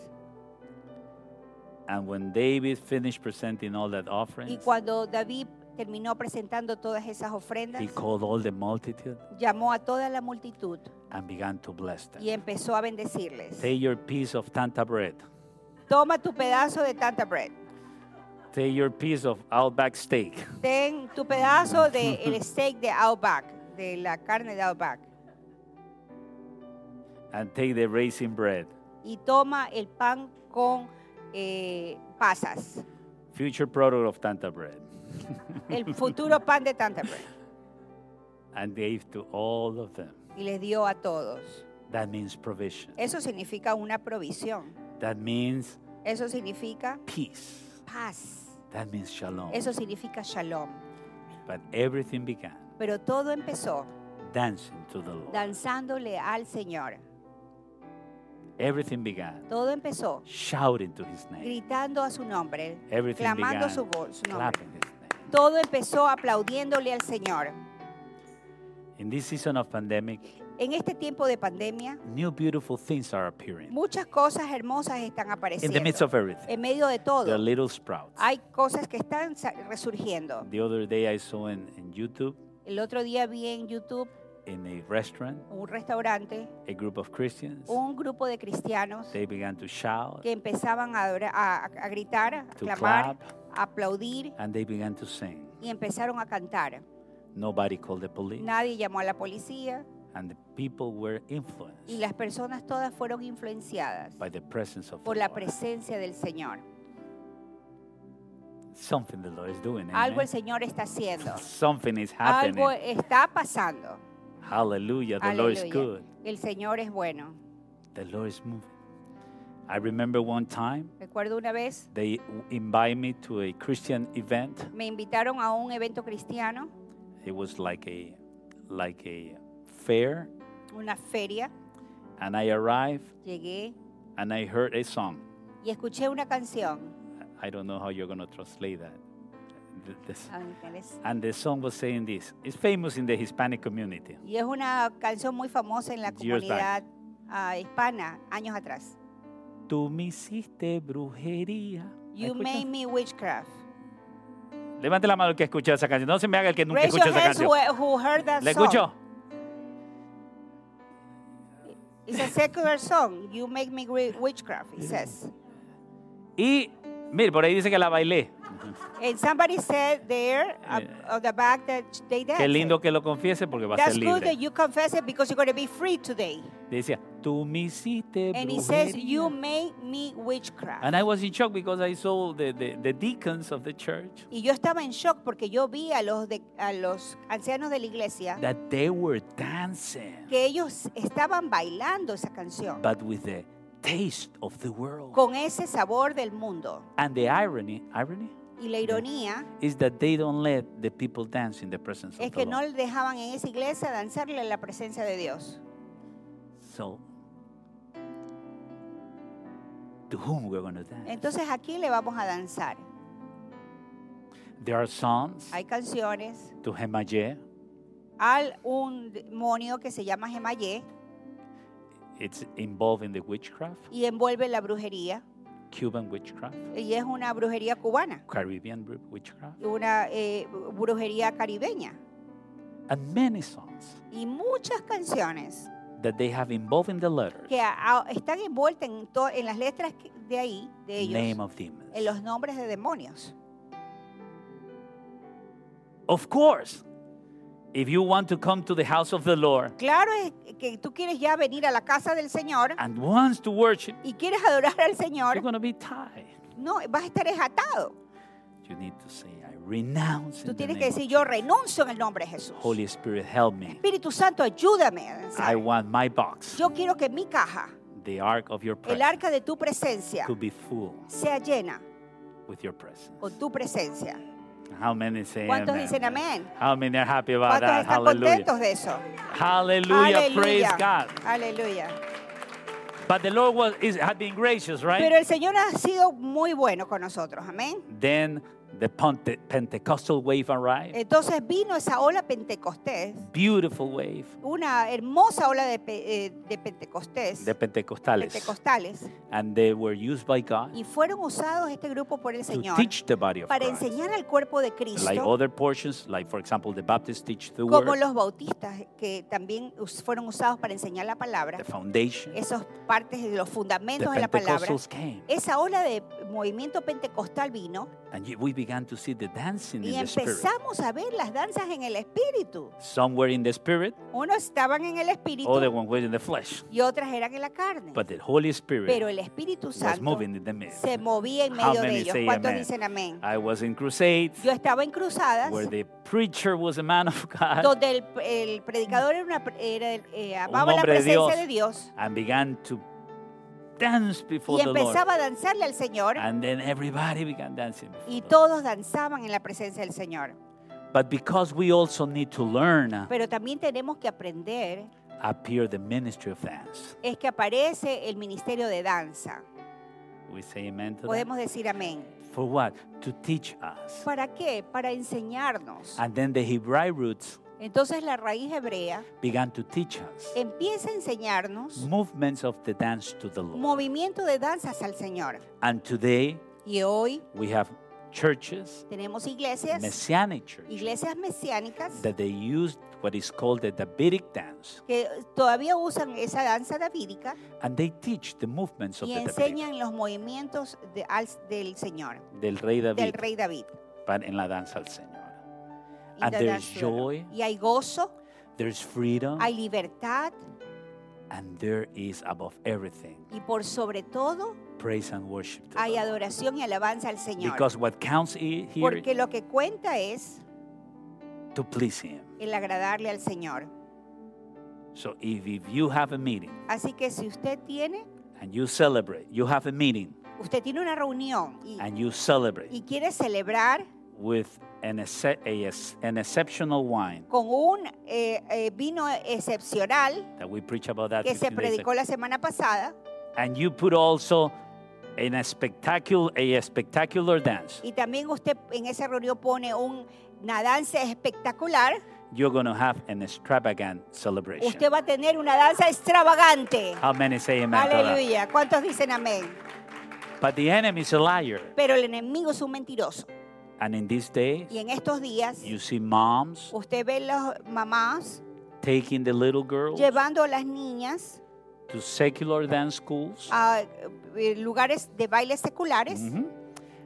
And when David finished presenting all that Y offerings, cuando David terminó presentando todas esas ofrendas, he called all the multitude llamó a toda la multitud and began to bless them. y empezó a bendecirles. Take your piece of tanta bread. Toma tu pedazo de tanta bread. Take your piece of Outback steak. Ten tu pedazo de el steak de Outback, de la carne de Outback. And take the raisin bread. Y toma el pan con eh, pasas. Future product of tanta bread. El futuro pan de tanta bread. And gave to all of them. Y les dio a todos. That means provision. Eso significa una provisión. That means Eso significa peace. Paz. That means shalom. Eso significa shalom. But everything began Pero todo empezó dancing to the Lord. danzándole al Señor. Everything began Todo empezó shouting to his name. gritando a su nombre, Everything clamando began su, voz, su nombre. clapping his name. Todo empezó aplaudiéndole al Señor. In this season of pandemic, En este tiempo de pandemia, new beautiful things are appearing. muchas cosas hermosas están In apareciendo. the midst of everything, En medio de todo, little sprouts. hay cosas que están sa- resurgiendo. The other day I saw in, in YouTube, El otro día vi en YouTube in a restaurant, un restaurante, a group of Christians, un grupo de cristianos they began to shout, que empezaban a, adora- a- a gritar, a to clamar, clap, a aplaudir and they began to sing. y empezaron a cantar. Nobody called the police, Nadie llamó a la policía and the people were y influenced las personas todas fueron influenciadas by the presence of the por la Lord. presencia del Señor. Something the Lord is doing. Algo amen? el Señor está haciendo. Something is happening. Algo está pasando. Hallelujah. The Lord is Aleluya. good. El Señor es bueno. The Lord is moving. I remember one time Recuerdo una vez they w- invite me to a Christian event. me invitaron a un evento cristiano, It was like a like a fair, una feria. and I arrived Llegué and I heard a song. y escuché una canción. I don't know how you're going to translate that. And the song was saying this. It's famous in the Hispanic community. Y es una canción muy famosa en la comunidad ah, hispana, años atrás. Tú me hiciste brujería. ¿La You made me witchcraft. Levante la mano el que esa canción. No se me haga el que nunca esa canción. who, who heard that ¿La song. escuchó? It's a secular song. You make me wi- witchcraft, it says. Y, mire, por ahí dice que la bailé. And somebody said there uh, Yeah. on the back that they danced. Qué lindo que lo confiese porque va a That's ser good that you confess it because you're going to be free today. Decía, tú me hiciste And he says, brujería. You made me witchcraft. And I was in shock because I saw the, the, the deacons of the church Y yo estaba en shock porque yo vi a los, de- a los ancianos de la iglesia that they were dancing, que ellos estaban bailando esa canción but with the taste of the world. con ese sabor del mundo. And the irony, irony Y la ironía is that they don't let the people dance in the presence es of the que no Lord. le dejaban en esa iglesia danzarle en la presencia de Dios. So, to whom we're going to dance? Entonces aquí le vamos a danzar. There are songs Hay canciones to Hemayeh. al un demonio que se llama Gemayé It's involved in the witchcraft, y envuelve la brujería. Cuban witchcraft, y es una brujería cubana, Caribbean bru- witchcraft, una eh, brujería caribeña. And many songs y muchas canciones that they have involved in the letters. que a- a- están envueltas en, to- en las letras que- de ahí, de Name ellos, of demons. en los nombres de demonios. Of course, if you want to come to the house of the Lord Claro es que tú quieres ya venir a la casa del Señor and wants to worship, y quieres adorar al you're Señor, going to be tied. no, vas a estar atado. You need to say, I renounce Tú in the tienes name que of decir, yo renuncio en el nombre de Jesús. Holy Spirit, help me. Espíritu Santo, ayúdame. a. I want my box, Yo quiero que mi caja, the ark of your el presence, arca de tu presencia, could be full sea llena with your presence. con tu presencia. How many say ¿Cuántos amen? dicen amén? How many are happy about ¿Cuántos that? están Hallelujah. contentos de eso? Hallelujah. Praise Aleluya. God. Aleluya. But the Lord was, is, had been gracious, right? Pero el Señor ha sido muy bueno con nosotros. Amén. then the Pente- Pentecostal wave arrived. Entonces vino esa ola Pentecostés, Beautiful wave una hermosa ola de, pe- eh, de Pentecostés, de Pentecostales. pentecostales, and they were used by God y fueron usados este grupo por el to Señor teach the body of para Christ. enseñar al cuerpo de Like Cristo, other portions, like for example, the Baptists teach the como word, los bautistas que también fueron usados para enseñar la palabra, the foundation. esas partes de los The fundamentos de la palabra. Came Esa ola de movimiento pentecostal vino And we began to see the dancing Y in the spirit. empezamos a ver las danzas en el espíritu. Some were in the spirit, Unos estaban en el espíritu other one were in the flesh. y otras eran en la carne. But the Holy Spirit Pero el Espíritu was Santo moving in the midst. se movía en How medio de many ellos. say ¿Cuántos amen? dicen amén? I was in crusades Yo estaba en cruzadas where the preacher was a man of God donde el, el predicador era una, era eh, amaba la hombre de presencia Dios. de Dios and began to dance before y the Lord. empezaba a danzarle al Señor And then everybody began dancing. y todos danzaban en la presencia del Señor. But because we also need to learn, uh, Pero también tenemos que aprender appear the ministry of dance. es que aparece el ministerio de danza. We say amen to that. Podemos decir amén. For what? To teach us. ¿Para qué? Para enseñarnos. And then the Hebrew roots Entonces la raíz hebrea began to teach us empieza a enseñarnos movements of the dance to the Lord. movimiento de danzas al Señor. And today Y hoy we have churches, tenemos iglesias, messianic churches, iglesias mesiánicas that they use what is called the Davidic dance. que todavía usan esa danza davídica And they teach the movements of y the enseñan los movimientos de- al- del Señor, del rey del David, rey David. en la danza al Señor. And there's dance to the Lord. joy, Y hay gozo, there's freedom, hay libertad and there is above everything y por sobre todo praise and worship. hay adoración y alabanza al Señor. Because what counts here Porque lo que cuenta es to please Him. el agradarle al Señor. So if, if you have a meeting Así que si usted tiene, and you celebrate, you have a meeting usted tiene una reunión y, and you celebrate y quiere celebrar with an, exceptional wine con un eh, eh, vino excepcional that we preach about that que se 15 days predicó la semana pasada and you put also in a spectacular a spectacular dance y también usted en esa reunión pone un- una danza espectacular, you're going to have an extravagant celebration usted va a tener una danza extravagante. how many say amen? Aleluya. ¿Cuántos dicen amén? but the enemy is a liar Pero el enemigo es un mentiroso. And in these days Y en estos días, you see moms usted ve las mamás taking the little girls llevando a las niñas to secular dance schools a eh, lugares de bailes seculares. Mhm.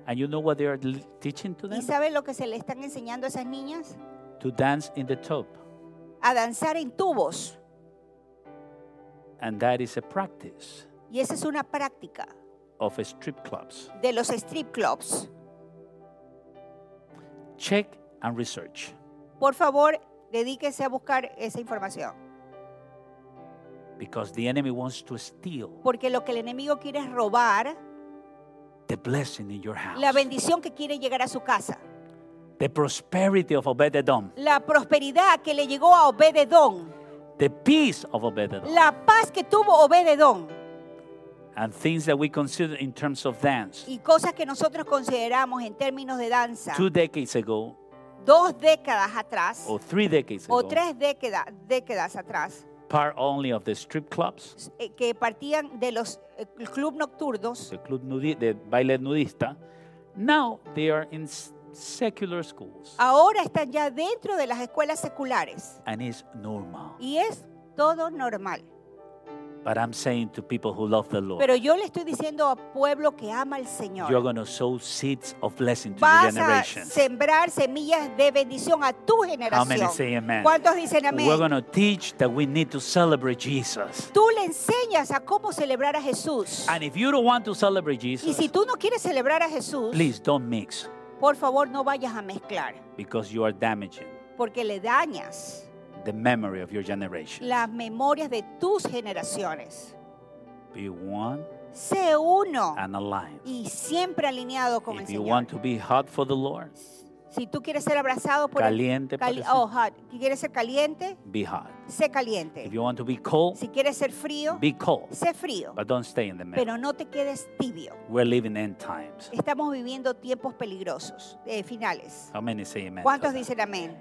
and you know what they are teaching to ¿Y them sabe lo que se le están enseñando a esas niñas? to dance in the top A danzar en tubos. and that is a practice Y esa es una práctica of strip clubs de los strip clubs. Check and research Por favor, dedíquese a buscar esa información. because the enemy wants to steal Porque lo que el enemigo quiere es robar the blessing in your house la bendición que quiere llegar a su casa. the prosperity of Obed-Edom La prosperidad que le llegó a Obededón. the peace of Obed-Edom La paz que tuvo Obededón. And things that we consider in terms of dance Y cosas que nosotros consideramos en términos de danza. two decades ago Dos décadas atrás. or three decades O ago tres décadas, décadas atrás. part only of the strip clubs eh, Que partían de los eh, club nocturnos. the club nudi- the baile nudista now they are in secular schools Ahora están ya dentro de las escuelas seculares. and it's normal Y es todo normal. But I'm saying to people who love the Lord Pero yo le estoy diciendo a pueblo que ama al Señor. you're going to sow seeds of blessing to your Vas a sembrar semillas de bendición a tu how many generación. say amen ¿Cuántos dicen amén? we're going to teach that we need to celebrate Jesus Tú le enseñas a cómo celebrar a Jesús. and if you don't want to celebrate Y Jesus si tú no quieres celebrar a Jesús, please don't mix por favor no vayas a mezclar, because you are damaging porque le dañas the memory of your generation las memorias de tus generaciones. be one Sé uno and aligned y siempre alineado con el if you Señor. want to be hot for the Lord Si tú quieres ser abrazado por el caliente para el Señor, oh, hot. Si quieres ser caliente, be hot sé caliente. if you want to be cold Si quieres ser frío, be cold sé frío. but don't stay in the middle Pero no te quedes tibio. we're living end times Estamos viviendo tiempos peligrosos, eh, finales. how many say amen to ¿Cuántos that? dicen amén?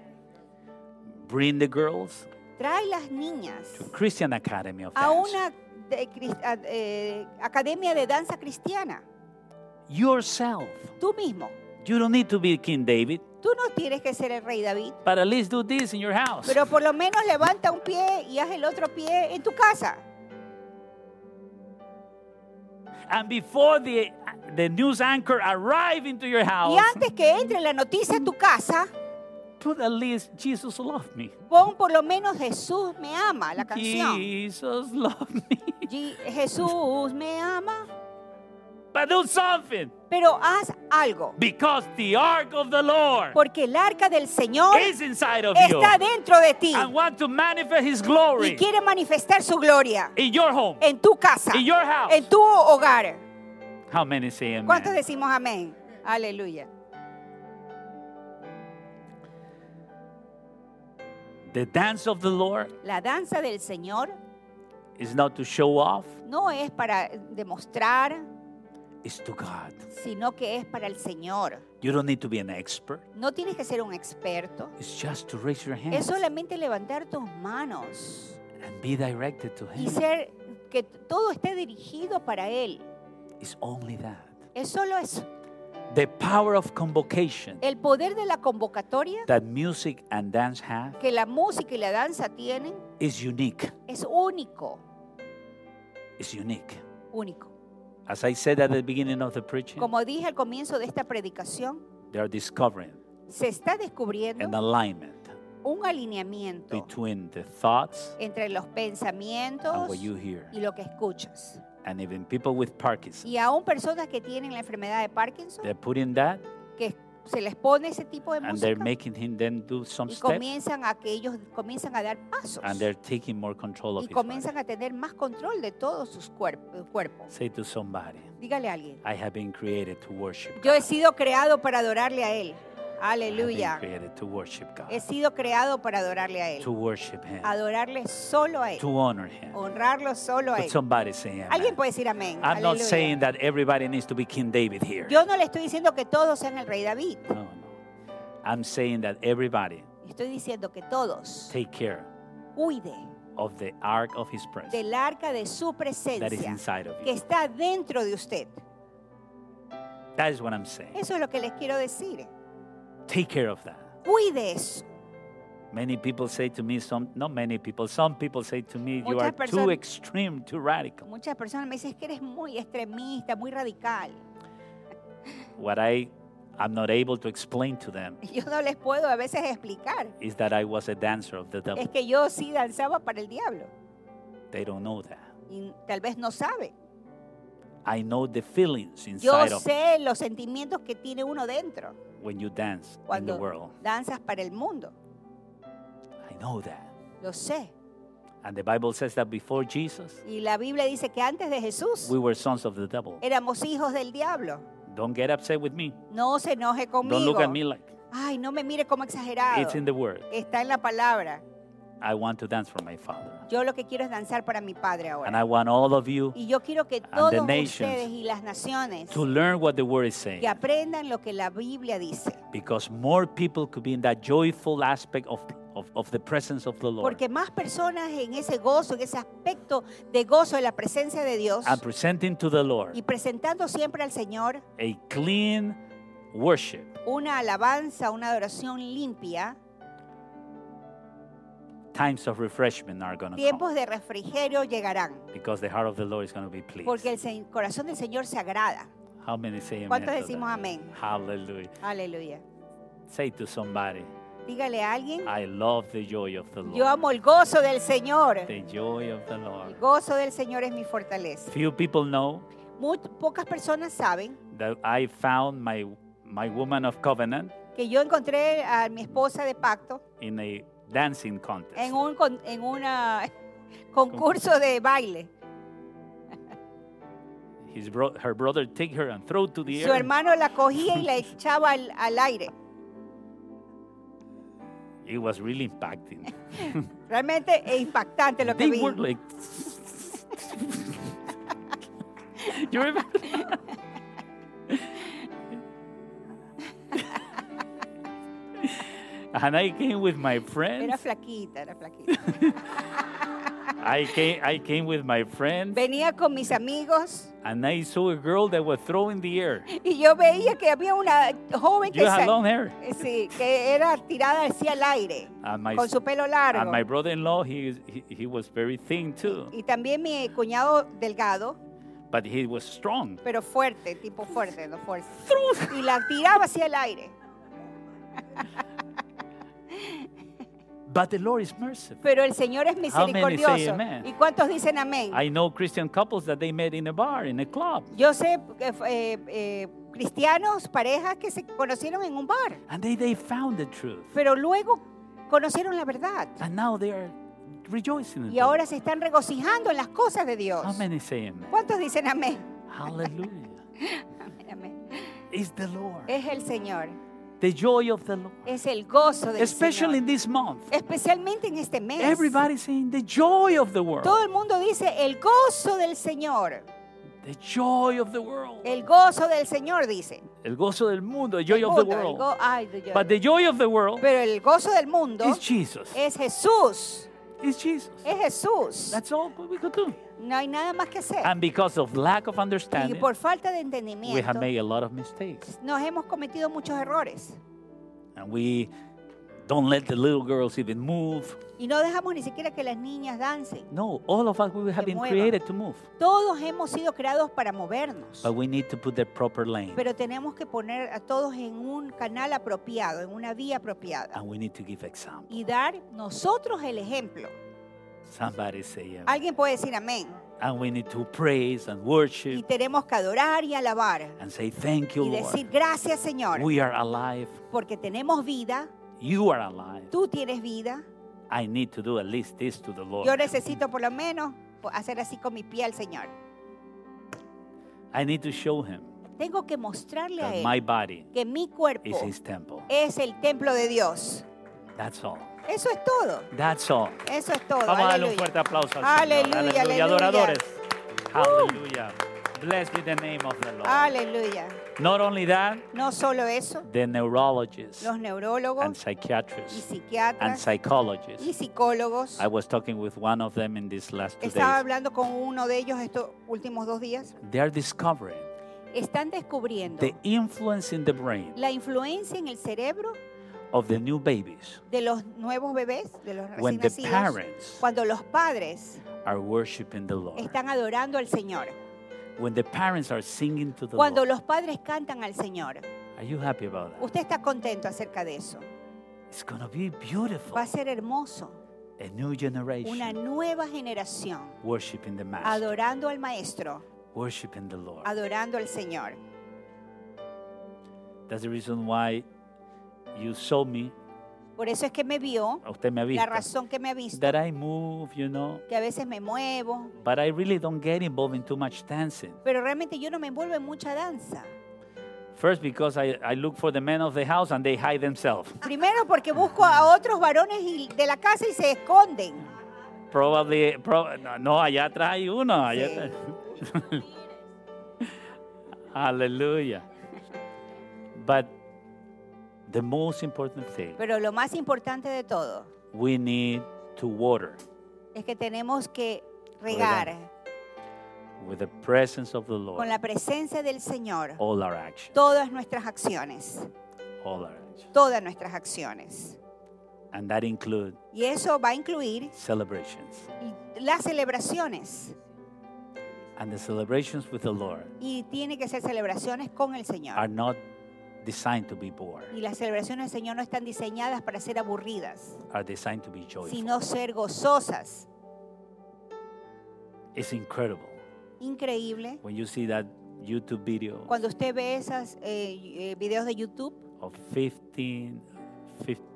Bring the girls Trae las niñas to Christian Academy of a Dance una de- cris- a- eh, academia de danza cristiana. yourself Tú mismo. you don't need to be King David Tú no tienes que ser el rey David, but at least do this in your house pero por lo menos levanta un pie y haz el otro pie en tu casa. And before the, the news anchor arrive into your house, Y antes que entre la noticia a tu casa, put at least Jesus love me. pon por lo menos Jesús me ama, la canción. Jesus love me. Jesús me ama. But do something. Pero haz algo. Because the ark of the Lord Porque el arca del Señor is inside of you está dentro de ti and want to manifest his y glory quiere manifestar su gloria in your home. en tu casa, In your house. en tu hogar. How many say amen? ¿Cuántos decimos amén? Aleluya. The dance of the Lord La danza del Señor is not to show off, no es para demostrar, it's to God. sino que es para el Señor. You don't need to be an expert. No tienes que ser un experto. It's just to raise your Es hands solamente levantar tus manos and be directed to y Him. ser que todo esté dirigido para Él. It's only that. Es solo eso. The power of convocation El poder de la convocatoria that music and dance have que la música y la danza tienen is unique. es único, It's unique. único. As I said at the beginning of the preaching, Como dije al comienzo de esta predicación, they are discovering se está an descubriendo alignment un alineamiento between the thoughts entre los and pensamientos what you hear. y lo que escuchas. And even people with Parkinson, Y aún personas que tienen la enfermedad de Parkinson, they're putting that que se les pone ese tipo de and they're música making him then do some y steps comienzan a que ellos comienzan a dar pasos and they're taking more control of y his comienzan body. a tener más control de todos sus cuerp- cuerpos. Say to somebody, Dígale a alguien. I have been created to worship Yo he God. sido creado para adorarle a Él. Aleluya. He sido creado para adorarle a Él. Adorarle solo a Él. To honor Him. Honrarlo solo a Él. Alguien puede decir amén. I'm not Aleluya. saying that everybody needs to be King David here. Yo no le estoy diciendo que todos sean el rey David. No, no. I'm saying that everybody Estoy diciendo que todos take care cuide of the ark of His presence del arca de su that is presencia inside of que you. está dentro de usted. That is what I'm saying. Eso es lo que les quiero decir. Take care of that. Cuide eso. Many people say to me, some not many people, some people say to me, you Muchas are too personas- extreme, too radical. Muchas personas me dicen "Es que eres muy extremista, muy radical. What I I'm not able to explain to them Y Yo no les puedo a veces explicar. is that I was a dancer of the Es devil. que yo sí danzaba para el diablo. They don't know that. Y tal vez no sabe. I know the feelings Yo inside of sé los sentimientos que tiene uno dentro when you dance in the cuando world. danzas para el mundo. I know that. Lo sé. And the Bible says that before Jesus, Y la Biblia dice que antes de Jesús we were sons of the devil. éramos hijos del diablo. Don't get upset with me. No se enoje Don't conmigo. look at me like Ay, no me mire como exagerado. it's in the word. Está en la palabra. I want to dance for my Father. Yo lo que quiero es danzar para mi Padre And ahora. I want all of you Y yo quiero que todos ustedes y las naciones to learn what the word is saying. que aprendan lo que la Biblia dice. Because more people could be in that joyful aspect of, of, of the presence of the Lord. Porque más personas en ese gozo, en ese aspecto de gozo de la presencia de Dios And presenting to the Lord y presentando siempre al Señor a clean worship. una alabanza, una adoración limpia, Times of refreshment are going to come. tiempos de refrigerio llegarán. Because the heart of the Lord is going to be pleased. Porque el se- corazón del Señor se agrada. How many say amen? ¿Cuántos to decimos that? amén? Hallelujah. Aleluya. Say to somebody, Dígale a alguien, I love the joy of the Lord. yo amo el gozo del Señor. The joy of the El Lord. gozo del Señor es mi fortaleza. Few people know Muy pocas personas saben that I found my my woman of covenant que yo encontré a mi esposa de pacto in a dancing contest. en un con- en una concurso de baile. His bro- her brother take her and throw to the Su air. hermano la cogía y la echaba al, al aire. It was really impacting. Realmente es impactante lo que They vi. were like. you remember? And I came with my friends. Era flaquita, era flaquita. I came, I came with my friends, Venía con mis amigos and I saw a girl that was throwing the air. y yo veía que había una joven que, You had sa- long hair. eh, sí, que era tirada hacia el aire And my, con su pelo and largo. my brother-in-law, he, he, he was very thin too. Y también mi cuñado delgado, but he was strong. pero fuerte, tipo fuerte, no fuerte. Y la tiraba hacia el aire. But the Lord is merciful. Pero el Señor es How many say misericordioso. amen? ¿Y cuántos dicen amén? I know Christian couples that they met in a bar, in a club, Yo sé que eh, eh, cristianos, parejas que se conocieron en un bar, and they, they found the truth. pero luego conocieron la verdad. And now they are rejoicing. in Y ahora se están regocijando en las cosas de Dios. How many say amen? ¿Cuántos dicen amén? Hallelujah. Amén, amén. It's the Lord. Es el Señor, The joy of the Lord. es el gozo del Especially in Señor. this month. Especialmente en este mes. Everybody saying the joy of the world. Todo el mundo dice el gozo del Señor. The joy of the world. El gozo del Señor dice. El gozo del mundo, the joy El of the mundo, world. ay, de- yo- But the joy of the world Pero el gozo del mundo is Jesus. es Jesús. It's Jesus. Es Jesús. That's all we could do. No hay nada más que hacer. And because of lack of Y understanding, por falta de we have made a lot of mistakes. nos hemos cometido muchos errores. And we don't let the little girls even move. Y no dejamos ni siquiera que las niñas dancen. No, all of us we have been muevan. created to move. Todos hemos sido creados para movernos. But we need to put the proper lane. Pero tenemos que poner a todos en un canal apropiado, en una vía apropiada. And we need to give example. Y dar nosotros el ejemplo. Somebody say amen. Alguien puede decir amén. And we need to praise and Y worship tenemos que adorar y alabar. and say thank you, Y decir Lord. gracias Señor. We are alive. Porque tenemos vida. You are alive. Tú tienes vida. I need to do at least this to the Lord. Yo necesito por lo menos hacer así con mi pie al Señor. I need to show him Tengo que mostrarle a that Él my body que mi cuerpo is his temple. es el templo de Dios. That's all. Eso es todo. That's all. Eso es todo. Vamos a darle un Aleluya. fuerte aplauso al Aleluya, Señor. aleluya. Adoradores. Hallelujah. Blessed be the name of the Lord. Aleluya. Not only that, No solo eso, the neurologists los and neurólogos y psychiatrists and psiquiatras y psychologists. psicólogos. I was talking with one of them in these last two Estaba days. hablando con uno de ellos estos últimos dos días. They are discovering Están descubriendo the influence in the brain la influencia en el cerebro of the new babies de los nuevos bebés, de los when recién the nacidos, parents cuando los padres are worshiping the Lord. están adorando al Señor. When the parents are singing to the Cuando Lord. los padres cantan al Señor. Are you happy about that? Usted está contento acerca de eso. It's to be beautiful. Va a ser hermoso. A new Una generation nueva generación worshiping the Master, adorando al Maestro, worshiping the Lord. adorando al Señor. That's the reason why you saw me, Por eso es que me vio, usted me ha la razón que me ha visto, that I move, you know, que a veces me muevo, but I really don't get involved in too much dancing. pero realmente yo no me envuelvo en mucha danza. First, because I, I look for the men of the house and they hide themselves. Primero porque busco a otros varones de la casa y se esconden. Probably, pro- no, allá atrás hay uno. Allá Sí. atrás. Hallelujah. But the most important thing, Pero lo más importante de todo we need to water es que tenemos que regar with the presence of the con Lord la presencia del Señor all our actions. todas nuestras acciones, All our actions. todas nuestras acciones. And that includes Y eso va a incluir celebrations. las celebraciones. And the celebrations with the Lord Y tiene que ser celebraciones con el are Señor. not designed to be bored, Y las celebraciones del Señor no están diseñadas para ser aburridas, are designed to be joyful. sino ser gozosas. It's incredible Increíble. when you see that YouTube video Cuando usted ve esos videos de YouTube of 15, 15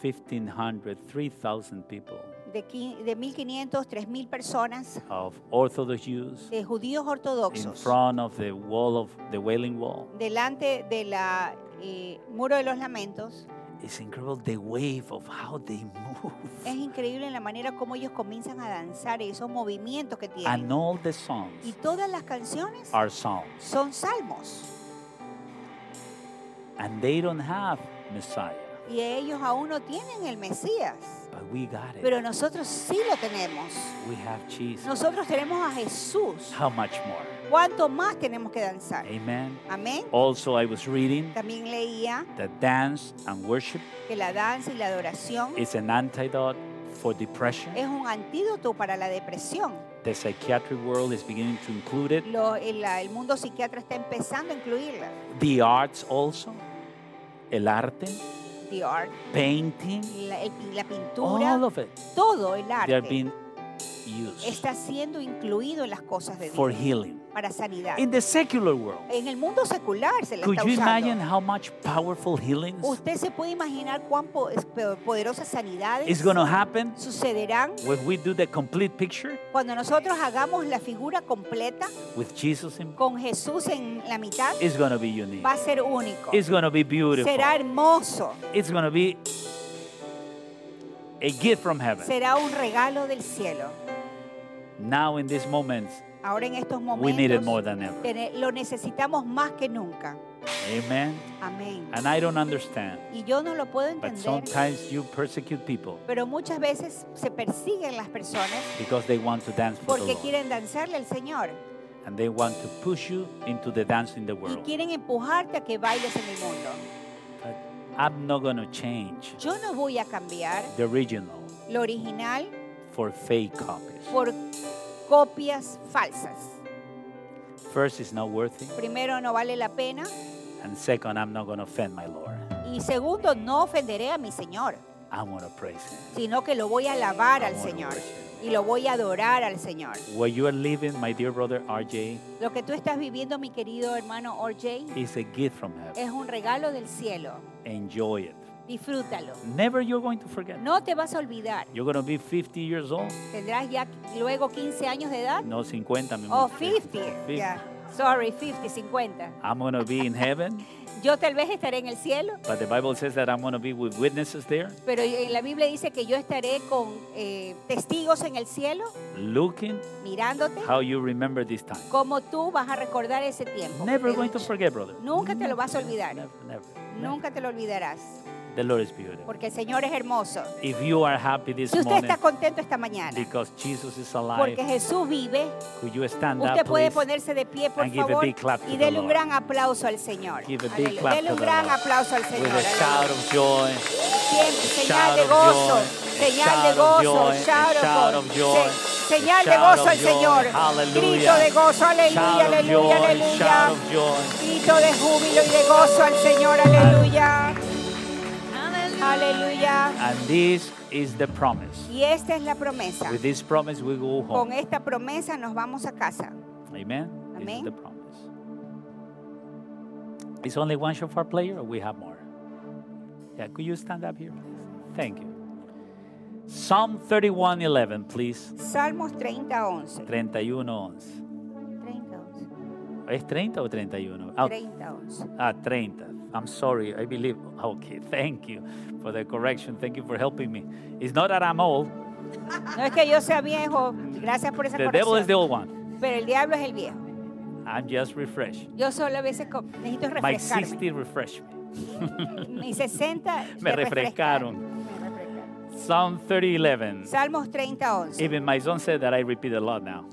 1,500, 3,000 people de, qui- de 1.500, 3.000 personas, of Orthodox Jews de judíos in ortodoxos, front of the wall of the Wailing Wall. delante de la eh, muro de los lamentos. It's incredible the wave of how they move. Es increíble la manera como ellos comienzan a danzar y esos movimientos que And tienen. all the songs Y todas las canciones are songs. son salmos. And they don't have Messiah. Y ellos aún no tienen el Mesías. But we got it. Pero nosotros sí lo tenemos. we have Jesus. Nosotros tenemos a Jesús. How much more? ¿Cuánto más tenemos que danzar? Amen. Amén. Also, I was reading También leía that dance and worship que la danza y la adoración is an antidote for depression. Es un antídoto para la depresión. The psychiatric world is beginning to include it. Lo- el, el mundo psiquiatra está empezando a incluirla. The arts also. El arte, The art, painting, la, el- la pintura, all of it. todo el They are arte. being está siendo incluido en las cosas de for Dios healing. para sanidad. In the secular world, En el mundo secular se le could está you usando. imagine how much powerful healings Usted se puede imaginar cuán poderosas sanidades is going to happen sucederán when we do the complete picture cuando nosotros hagamos la figura completa with Jesus in con Jesús en la mitad. It's going to be unique. Va a ser único. It's going to be beautiful. Será hermoso. It's going to be a gift from heaven. Será un regalo del cielo. Now, in these moments, Ahora en estos we need it more than ever. tene- lo necesitamos más que nunca. Amen. Amén. And I don't understand, Y yo no lo puedo but entender, sometimes you persecute people pero muchas veces se persiguen las personas because they want to dance for the porque Lord. quieren danzarle al Señor And they want to push you into the dance in the y world. quieren empujarte a que bailes en el mundo. But I'm not going to change Yo no voy a cambiar the original lo original for fake copies. por copias falsas. First, it's not worthy. Primero, no vale la pena. And second, I'm not going to offend my Lord. Y segundo, no ofenderé a mi Señor, I'm going to praise Him. sino que lo voy a alabar al Señor y lo voy a adorar al Señor. Where you are living, my dear brother RJ, Lo que tú estás viviendo, mi querido hermano RJ, is a gift from heaven. es un regalo del cielo. Enjoy it. Disfrútalo. Never you're going to forget. No te vas a olvidar. You're going to be 50 years old. Tendrás ya luego 15 años de edad. No, 50, mi Oh, amor. 50. 50. Ya. Sorry, 50, 50. I'm going to be in heaven, Yo tal vez estaré en el cielo, but the Bible says that I'm going to be with witnesses there, pero en la Biblia dice que yo estaré con eh, testigos en el cielo, looking mirándote, how you remember this time. como tú vas a recordar ese tiempo. Never going to forget, brother. Nunca te lo vas a olvidar. Never, never, never. Nunca te lo olvidarás, The Lord is beautiful. porque el Señor es hermoso. If you are happy this Si usted morning está contento esta mañana, because Jesus is alive, porque Jesús vive, could you stand usted up, puede please? ponerse de pie, por and give a favor, big clap to y dele un gran aplauso al Señor. Give a big clap Dele un gran Lord. aplauso al Señor. With a shout of joy. Siempre, señal de gozo, joy, señal de gozo, shout of joy, señal de gozo al Señor, grito de gozo, aleluya, aleluya, aleluya, grito de júbilo y de gozo al Señor, aleluya, aleluya. And this is the promise. Y esta es la promesa. With this promise, we go Con home. esta promesa nos vamos a casa. Amen. This is the promise. Is only one shofar player, or we have more? Yeah, could you stand up here, please? Thank you. Psalm 31:11, please. Salmos 30, 11. 31:11. 30, 11. ¿Es 30 o 31? Ah, 30, 11. Ah, 30. I'm sorry. I believe. Okay. Thank you for the correction. Thank you for helping me. It's not that I'm old. No es que yo sea viejo, gracias por esa The devil is the old one. Pero el diablo es el viejo. I'm just refreshed. Yo solo a veces necesito My refrescarme. 60 refreshed me. Mis 60 Me refrescaron. Psalm 30:11. Salmos 30, 11. Even my son said that I repeat a lot now.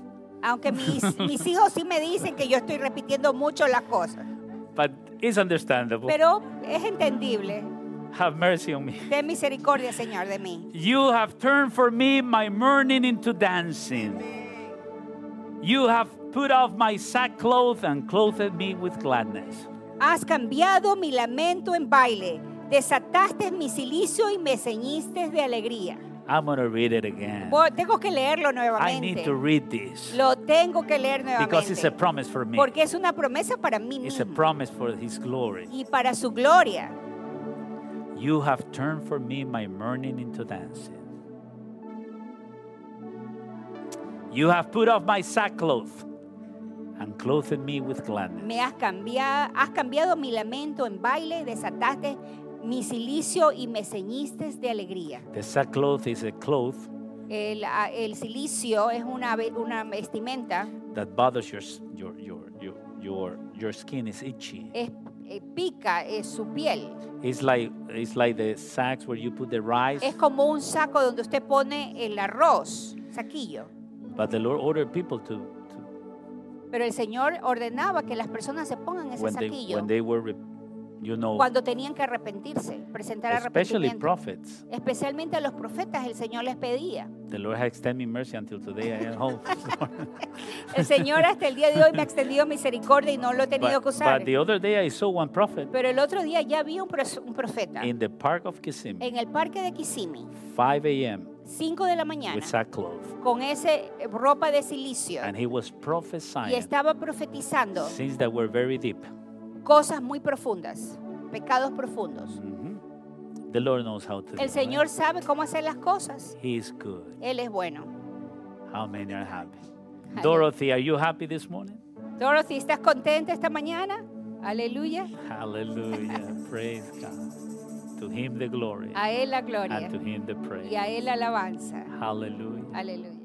Aunque mis, mis hijos sí me dicen que yo estoy repitiendo mucho las cosas. But it's understandable. Pero es entendible. Have mercy on me. Ten misericordia, Señor, de mí. You have turned for me my mourning into dancing. You have put off my sackcloth and clothed me with gladness. Has cambiado mi lamento en baile. Desataste mi silicio y me ceñiste de alegría. I'm going to read it again. Tengo que leerlo I nuevamente. need to read this Lo tengo que leer because it's a nuevamente. promise for me. Porque es una promesa para mí It's a mismo promise for His glory. y para su gloria. You have turned for me my mourning into dancing. You have put off my sackcloth and clothed me with gladness. Me has cambiado, has cambiado mi lamento en baile, desataste mi silicio y me ceñiste de alegría. The sackcloth is a cloth El, ah, el silicio es una, ve- una vestimenta, that bothers your your your your your, your skin is itchy. es, eh, pica es su piel. It's like it's like the sacks where you put the rice. Es como un saco donde usted pone el arroz, saquillo. But the Lord ordered people to, to Pero el Señor ordenaba que las personas se pongan ese when they saquillo when they were re- You know, cuando tenían que arrepentirse, presentar especially arrepentimiento. prophets. Especialmente a los profetas el Señor les pedía. The Lord has extended me mercy until today. I am home. El Señor hasta el día de hoy me ha extendido misericordia y no lo he tenido but, que usar. but the other day I saw one prophet Pero el otro día ya vi un, profeta in the park of Kissimmee, en el parque de Kissimmee, 5 a.m. 5 de la mañana, with sackcloth, con ese eh, ropa de silicio and he was y prophesying estaba profetizando things that were very deep. Cosas muy profundas, pecados profundos. Mhm. The Lord knows how to do El it, Señor right? sabe cómo hacer las cosas. He is good. Él es bueno. How many are happy? Dorothy, are you happy this morning? Dorothy, ¿estás contenta esta mañana? Aleluya. Hallelujah. Praise God. To him the glory A Él la and gloria to him the praise. y a Él la alabanza. Hallelujah. Aleluya.